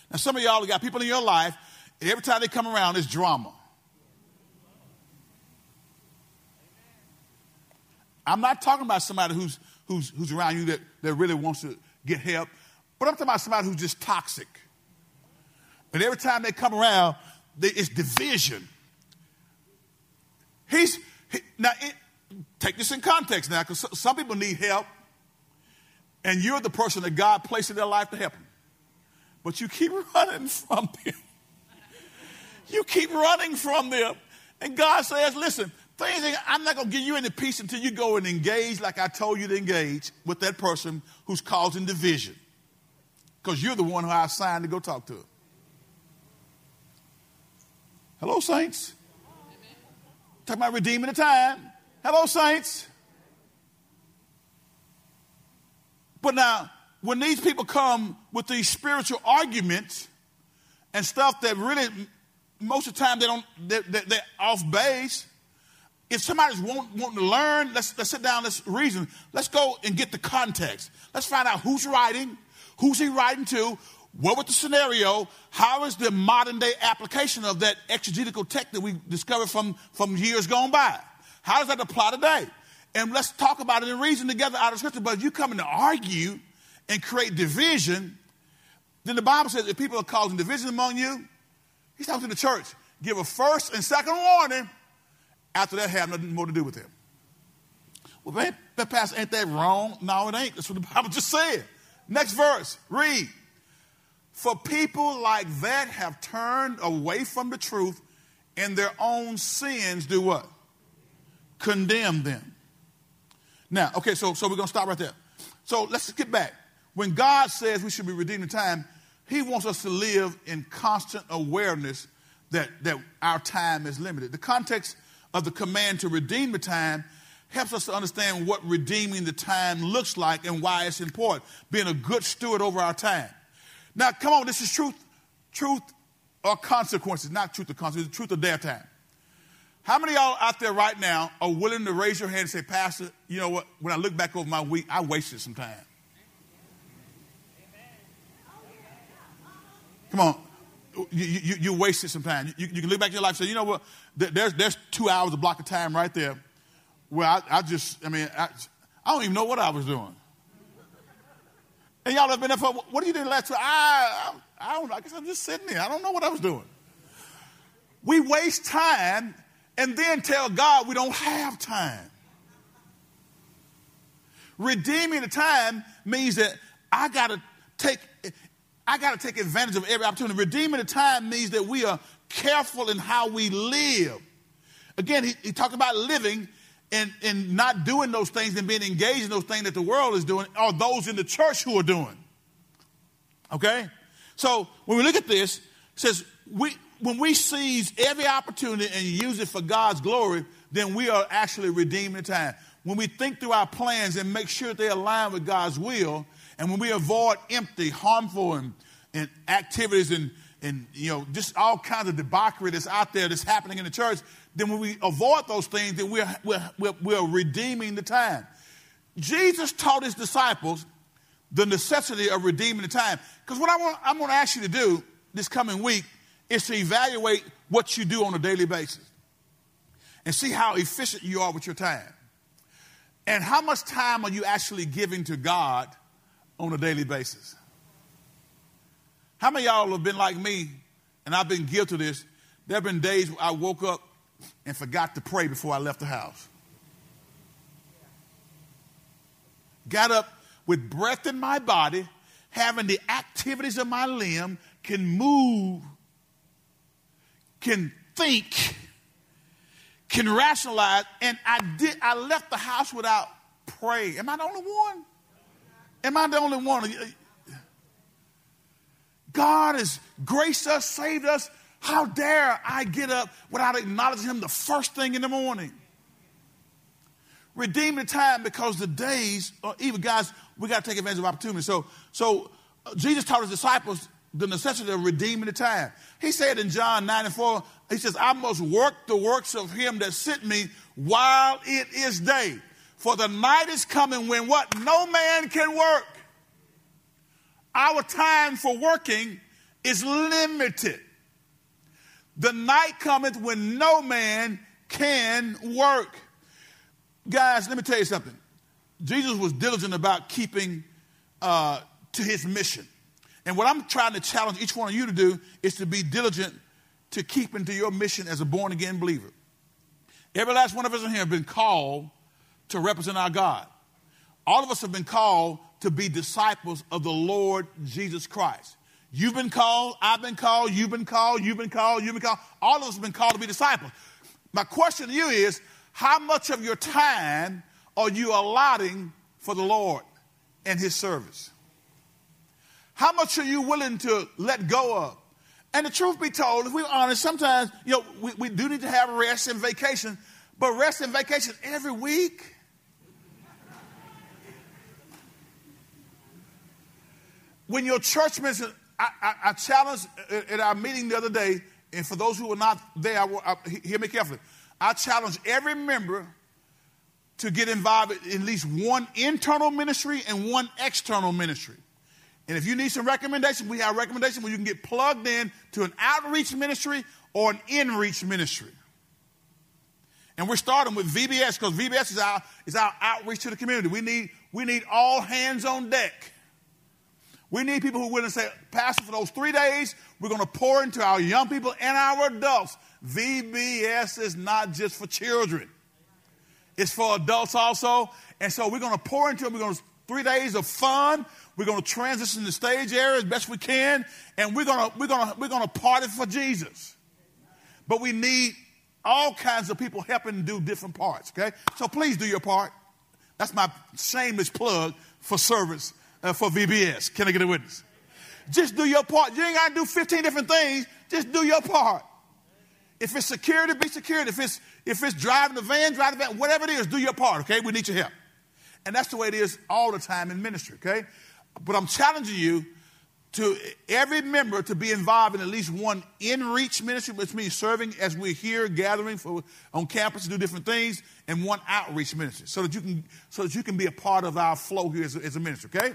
Now, some of y'all got people in your life, and every time they come around, it's drama. I'm not talking about somebody who's, who's, who's around you that, that really wants to get help, but I'm talking about somebody who's just toxic. And every time they come around, it's division. He's he, now it, take this in context now, because some people need help, and you're the person that God placed in their life to help them. But you keep [laughs] running from them. You keep running from them. And God says, listen, things, I'm not going to give you any peace until you go and engage like I told you to engage with that person who's causing division. Because you're the one who I assigned to go talk to. Hello, saints. Talking about redeeming the time. Hello, saints. But now, when these people come with these spiritual arguments and stuff that really, most of the time, they don't, they're, they're off base. If somebody's want, wanting to learn, let's, let's sit down, let's reason. Let's go and get the context. Let's find out who's writing, who's he writing to, what was the scenario, how is the modern day application of that exegetical text that we discovered from, from years gone by? How does that apply today? and let's talk about it and reason together out of scripture. But if you come in to argue and create division, then the Bible says if people are causing division among you, he's talking to the church. Give a first and second warning. After that, have nothing more to do with him. Well, man, Pastor, ain't that wrong? No, it ain't. That's what the [laughs] Bible just said. Next verse, read. For people like that have turned away from the truth and their own sins do what? Condemn them. Now, okay, so, so we're going to stop right there. So let's get back. When God says we should be redeeming time, He wants us to live in constant awareness that, that our time is limited. The context of the command to redeem the time helps us to understand what redeeming the time looks like and why it's important. Being a good steward over our time. Now, come on, this is truth, truth or consequences, not truth or consequences, truth or their time. How many y'all out there right now are willing to raise your hand and say, Pastor, you know what? When I look back over my week, I wasted some time. Come on. You, you, you wasted some time. You, you, can look back at your life and say, you know what? There's, there's two hours of block of time right there where I, I just, I mean, I, I don't even know what I was doing. And y'all have been there for, what are you doing last week? I, I, I don't know. I guess I'm just sitting there. I don't know what I was doing. We waste time and then tell God we don't have time. Redeeming the time means that I got to take I got to take advantage of every opportunity. Redeeming the time means that we are careful in how we live. Again, he, he talked about living and, not doing those things and being engaged in those things that the world is doing, or those in the church who are doing. Okay? So when we look at this, it says we, when we seize every opportunity and use it for God's glory, then we are actually redeeming the time. When we think through our plans and make sure they align with God's will, and when we avoid empty, harmful, and, and activities and, and you know just all kinds of debauchery that's out there that's happening in the church, then when we avoid those things, then we're, we're, we're, we're redeeming the time. Jesus taught his disciples the necessity of redeeming the time. Because what I want, I'm going to ask you to do this coming week is to evaluate what you do on a daily basis and see how efficient you are with your time. And how much time are you actually giving to God on a daily basis? How many y'all have been like me, and I've been guilty of this? There have been days I woke up and forgot to pray before I left the house. Got up with breath in my body, having the activities of my limb, can move can think, can rationalize, and I did I left the house without praying. Am I the only one? Am I the only one? Uh, God has graced us, saved us. How dare I get up without acknowledging Him the first thing in the morning? Redeem the time because the days, or even guys, we got to take advantage of opportunity. So, so uh, Jesus taught his disciples the necessity of redeeming the time. He said in John 9 and 4, he says, I must work the works of him that sent me while it is day. For the night is coming when what? No man can work. Our time for working is limited. The night cometh when no man can work. Guys, let me tell you something. Jesus was diligent about keeping uh, to his mission. And what I'm trying to challenge each one of you to do is to be diligent to keep into your mission as a born again believer. Every last one of us in here have been called to represent our God. All of us have been called to be disciples of the Lord Jesus Christ. You've been called, I've been called, you've been called, you've been called, you've been called. All of us have been called to be disciples. My question to you is how much of your time are you allotting for the Lord and His service? How much are you willing to let go of? And the truth be told, if we're honest, sometimes, you know, we, we do need to have rest and vacation, but rest and vacation every week. When your church I, I, challenged uh, at our meeting the other day, and for those who were not there, I, I, hear me carefully. I challenge every member to get involved in at least one internal ministry and one external ministry. And if you need some recommendations, we have recommendations where you can get plugged in to an outreach ministry or an in-reach ministry. And we're starting with VBS because VBS is our, is our outreach to the community. We need, we need all hands on deck. We need people who are willing to say, Pastor, for those three days, we're going to pour into our young people and our adults. VBS is not just for children. It's for adults also. And so we're going to pour into them. We're going to three days of fun. We're going to transition the stage area as best we can, and we're going to we're going to we're going to party for Jesus. But we need all kinds of people helping do different parts. Okay, so please do your part. That's my shameless plug for service uh, for VBS. Can I get a witness? Just do your part. You ain't got to do 15 different things. Just do your part. If it's security, be security. If it's if it's driving the van, drive the van. Whatever it is, do your part. Okay, we need your help, and that's the way it is all the time in ministry. Okay, but I'm challenging you to every member to be involved in at least one in reach ministry, which means serving as we're here gathering for on campus to do different things, and one outreach ministry, so that you can so that you can be a part of our flow here as a, as a ministry. Okay.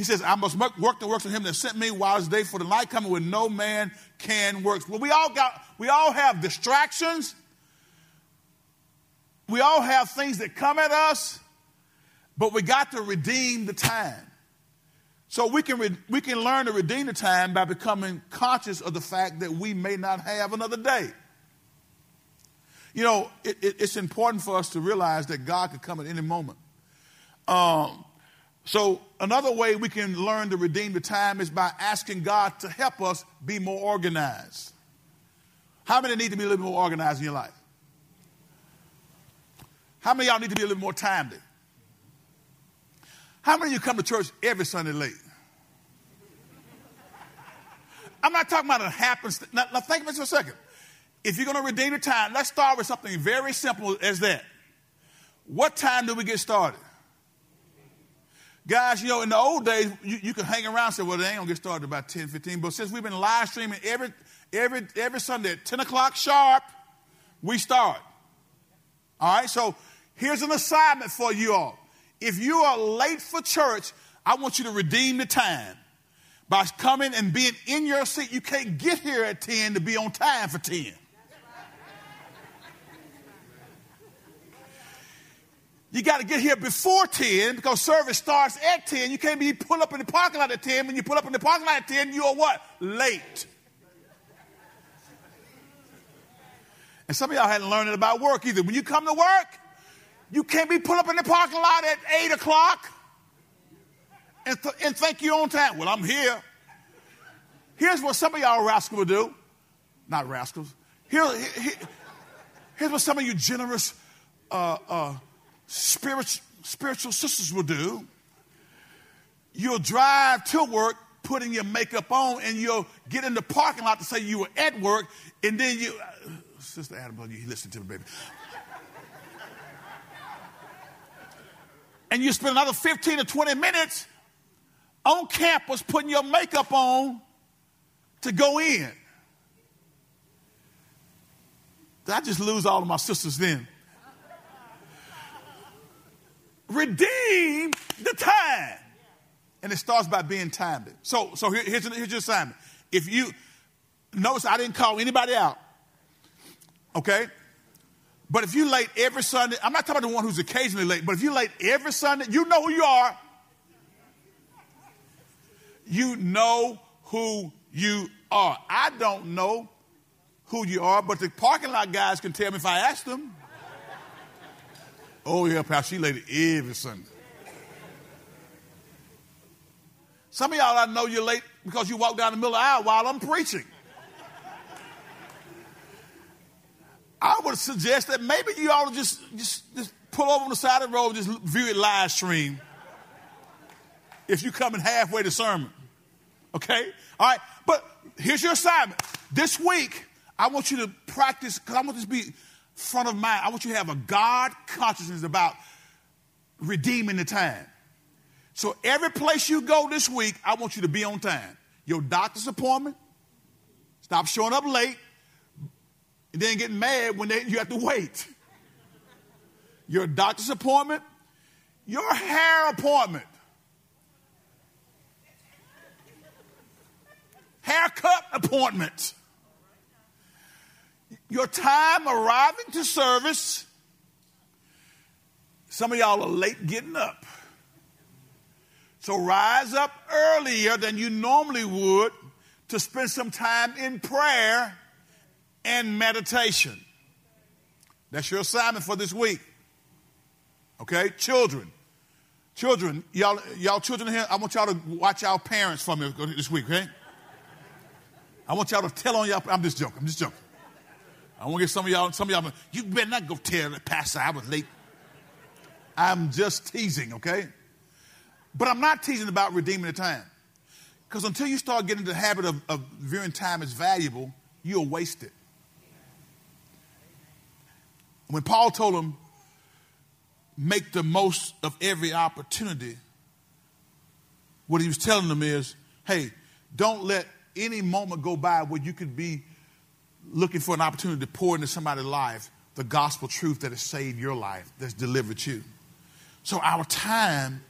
He says, I must work the works of him that sent me while it's day for the night coming when no man can work. Well, we all got, we all have distractions. We all have things that come at us, but we got to redeem the time. So we can, re- we can learn to redeem the time by becoming conscious of the fact that we may not have another day. You know, it, it, it's important for us to realize that God could come at any moment. Um, so, another way we can learn to redeem the time is by asking God to help us be more organized. How many need to be a little more organized in your life? How many y'all need to be a little more timely? How many of you come to church every Sunday late? I'm not talking about it happens. Now, now think about this for a second. If you're going to redeem the time, let's start with something very simple as that. What time do we get started? Guys, you know, in the old days, you, you could hang around and say, well, they ain't going to get started about 10, 15. But since we've been live streaming every, every, every Sunday at 10 o'clock sharp, we start. All right, so here's an assignment for you all. If you are late for church, I want you to redeem the time by coming and being in your seat. You can't get here at 10 to be on time for 10. You got to get here before 10 because service starts at 10. You can't be pull up in the parking lot at 10. When you pull up in the parking lot at 10, you are what? Late. And some of y'all hadn't learned it about work either. When you come to work, you can't be pull up in the parking lot at 8 o'clock and, th- and think you're on time. Well, I'm here. Here's what some of y'all rascals will do. Not rascals. Here, here, here's what some of you generous uh, uh, spiritual, spiritual sisters will do. You'll drive to work putting your makeup on, and you'll get in the parking lot to say you were at work, and then you, uh, Sister Adam, you listen to me, baby. and you spend another 15 or 20 minutes on campus putting your makeup on to go in. Did I just lose all of my sisters then? Redeem the time. And it starts by being timed. So, so here, here's, here's your assignment. If you notice, I didn't call anybody out. Okay? But if you late every Sunday, I'm not talking about the one who's occasionally late, but if you late every Sunday, you know who you are. You know who you are. I don't know who you are, but the parking lot guys can tell me if I ask them. Oh, yeah, Pastor, she lady every Sunday. Some of y'all I know you're late because you walk down the middle of the aisle while I'm preaching. I would suggest that maybe you ought to just, just, just pull over on the side of the road and just view it live stream if you're coming halfway to sermon. Okay? All right. But here's your assignment. This week, I want you to practice, because I want this to be front of mind. I want you to have a God consciousness about redeeming the time. So every place you go this week, I want you to be on time. Your doctor's appointment, stop showing up late, and then get mad when they, you have to wait. Your doctor's appointment, your hair appointment, haircut appointment your time arriving to service, some of y'all are late getting up. So rise up earlier than you normally would to spend some time in prayer and meditation. That's your assignment for this week. Okay, children. Children, y'all, y'all children here, I want y'all to watch our parents for me this week, okay? I want y'all to tell on y'all. I'm just joking. I'm just joking. I want to get some of y'all, some of y'all, you better not go tell the pastor I was late. I'm just teasing, okay? But I'm not teasing about redeeming the time. Because until you start getting the habit of, of viewing time as valuable, you'll waste it. When Paul told them, make the most of every opportunity, what he was telling them is, hey, don't let any moment go by where you could be looking for an opportunity to pour into somebody's life the gospel truth that has saved your life, that's delivered you. So our time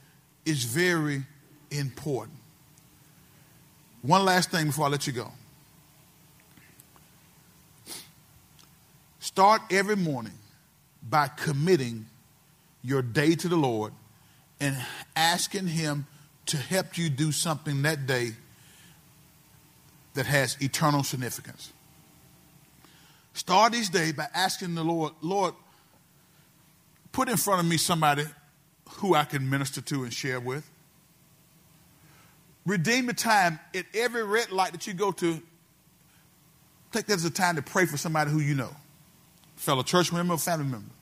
is very important. One last thing before I let you go. Start every morning by committing your day to the Lord and asking Him to help you do something that day that has eternal significance. Start each day by asking the Lord, Lord, put in front of me somebody who I can minister to and share with. Redeem the time at every red light that you go to. Take that as a time to pray for somebody who you know, fellow church member or family member.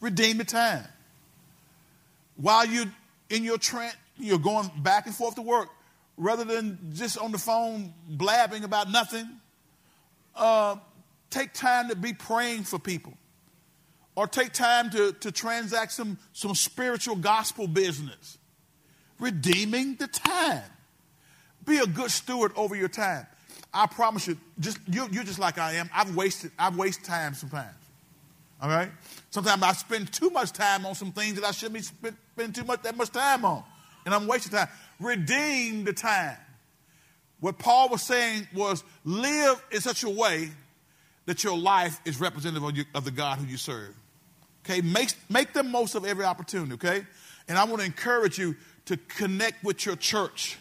Redeem the time. While you're in your trance, you're going back and forth to work, rather than just on the phone blabbing about nothing. Uh, take time to be praying for people or take time to, to transact some, some spiritual gospel business. Redeeming the time. Be a good steward over your time. I promise you, just you, you're just like I am. I've wasted, I've wasted time sometimes. All right? Sometimes I spend too much time on some things that I shouldn't be spend, spend too much that much time on. And I'm wasting time. Redeem the time. What Paul was saying was live in such a way that your life is representative of, you, of the God who you serve. Okay, make, make the most of every opportunity, okay? And I want to encourage you to connect with your church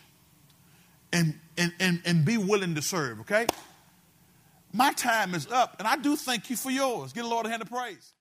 and, and, and, and be willing to serve, okay? My time is up, and I do thank you for yours. Give the Lord a hand of praise.